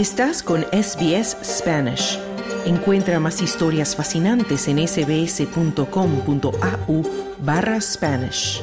Estás con SBS Spanish. Encuentra más historias fascinantes en sbs.com.au barra Spanish.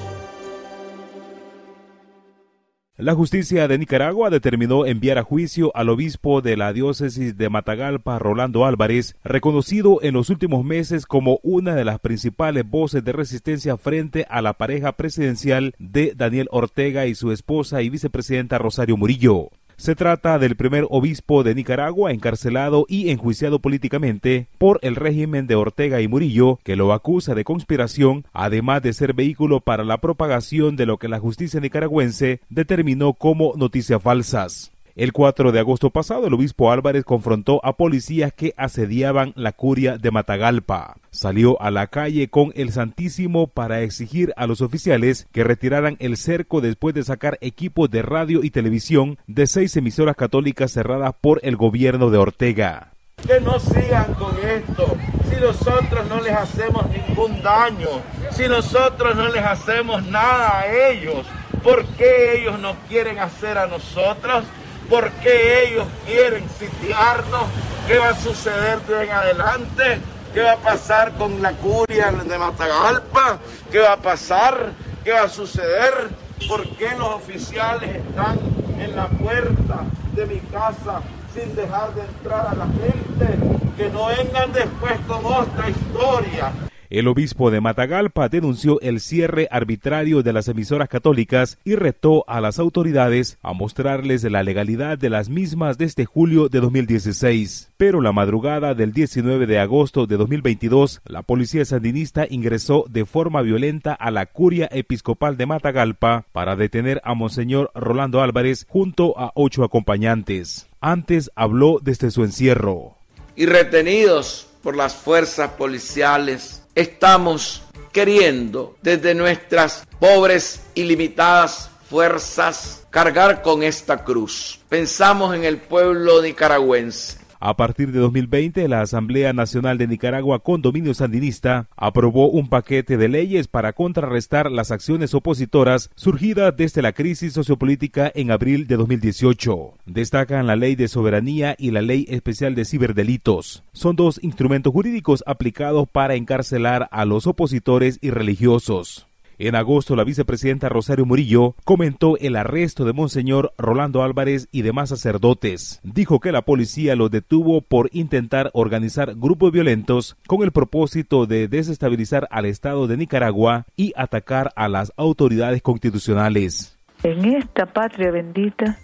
La justicia de Nicaragua determinó enviar a juicio al obispo de la diócesis de Matagalpa, Rolando Álvarez, reconocido en los últimos meses como una de las principales voces de resistencia frente a la pareja presidencial de Daniel Ortega y su esposa y vicepresidenta Rosario Murillo. Se trata del primer obispo de Nicaragua encarcelado y enjuiciado políticamente por el régimen de Ortega y Murillo, que lo acusa de conspiración, además de ser vehículo para la propagación de lo que la justicia nicaragüense determinó como noticias falsas. El 4 de agosto pasado, el obispo Álvarez confrontó a policías que asediaban la curia de Matagalpa. Salió a la calle con el Santísimo para exigir a los oficiales que retiraran el cerco después de sacar equipos de radio y televisión de seis emisoras católicas cerradas por el gobierno de Ortega. Que no sigan con esto. Si nosotros no les hacemos ningún daño, si nosotros no les hacemos nada a ellos, ¿por qué ellos no quieren hacer a nosotros? ¿Por qué ellos quieren sitiarnos? ¿Qué va a suceder de en adelante? ¿Qué va a pasar con la curia de Matagalpa? ¿Qué va a pasar? ¿Qué va a suceder? ¿Por qué los oficiales están en la puerta de mi casa sin dejar de entrar a la gente? Que no vengan después con otra historia el obispo de Matagalpa denunció el cierre arbitrario de las emisoras católicas y retó a las autoridades a mostrarles la legalidad de las mismas desde julio de 2016. Pero la madrugada del 19 de agosto de 2022, la policía sandinista ingresó de forma violenta a la curia episcopal de Matagalpa para detener a Monseñor Rolando Álvarez junto a ocho acompañantes. Antes habló desde su encierro. Y retenidos por las fuerzas policiales estamos queriendo desde nuestras pobres y limitadas fuerzas cargar con esta cruz. Pensamos en el pueblo nicaragüense a partir de 2020, la Asamblea Nacional de Nicaragua con dominio sandinista aprobó un paquete de leyes para contrarrestar las acciones opositoras surgidas desde la crisis sociopolítica en abril de 2018. Destacan la Ley de Soberanía y la Ley Especial de Ciberdelitos. Son dos instrumentos jurídicos aplicados para encarcelar a los opositores y religiosos. En agosto, la vicepresidenta Rosario Murillo comentó el arresto de Monseñor Rolando Álvarez y demás sacerdotes. Dijo que la policía lo detuvo por intentar organizar grupos violentos con el propósito de desestabilizar al Estado de Nicaragua y atacar a las autoridades constitucionales. En esta patria bendita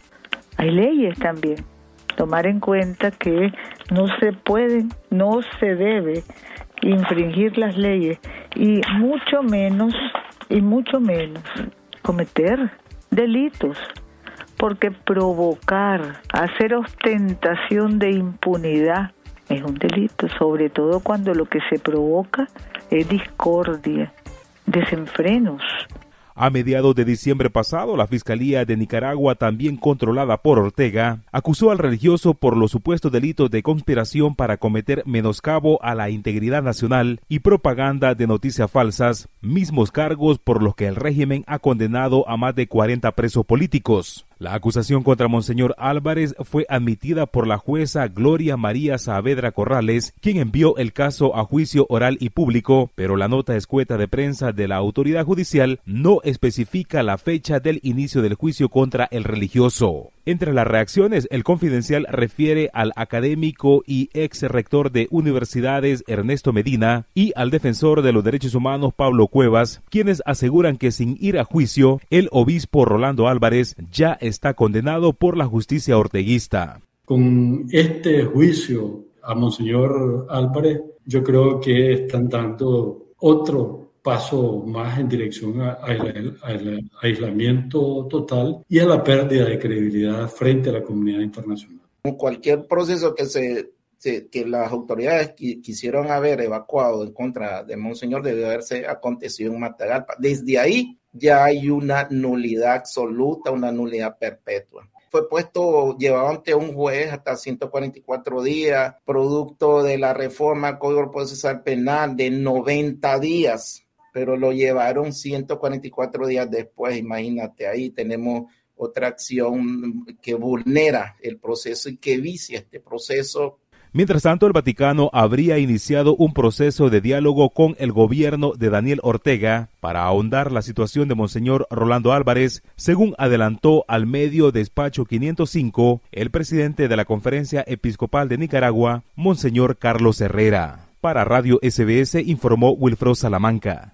hay leyes también. Tomar en cuenta que no se puede, no se debe infringir las leyes y mucho menos y mucho menos cometer delitos, porque provocar, hacer ostentación de impunidad es un delito, sobre todo cuando lo que se provoca es discordia, desenfrenos, a mediados de diciembre pasado, la Fiscalía de Nicaragua, también controlada por Ortega, acusó al religioso por los supuestos delitos de conspiración para cometer menoscabo a la integridad nacional y propaganda de noticias falsas, mismos cargos por los que el régimen ha condenado a más de 40 presos políticos. La acusación contra Monseñor Álvarez fue admitida por la jueza Gloria María Saavedra Corrales, quien envió el caso a juicio oral y público, pero la nota escueta de prensa de la autoridad judicial no especifica la fecha del inicio del juicio contra el religioso. Entre las reacciones, el confidencial refiere al académico y ex rector de universidades Ernesto Medina y al defensor de los derechos humanos Pablo Cuevas, quienes aseguran que sin ir a juicio, el obispo Rolando Álvarez ya está condenado por la justicia orteguista. Con este juicio a Monseñor Álvarez, yo creo que están dando otro paso más en dirección al aislamiento total y a la pérdida de credibilidad frente a la comunidad internacional. Cualquier proceso que se que las autoridades quisieron haber evacuado en contra de Monseñor debió haberse acontecido en Matagalpa. Desde ahí ya hay una nulidad absoluta, una nulidad perpetua fue puesto, llevado ante un juez hasta 144 días, producto de la reforma al Código Procesal Penal de 90 días pero lo llevaron 144 días después. Imagínate, ahí tenemos otra acción que vulnera el proceso y que vicia este proceso Mientras tanto, el Vaticano habría iniciado un proceso de diálogo con el gobierno de Daniel Ortega para ahondar la situación de Monseñor Rolando Álvarez, según adelantó al medio Despacho 505 el presidente de la Conferencia Episcopal de Nicaragua, Monseñor Carlos Herrera. Para Radio SBS informó Wilfredo Salamanca.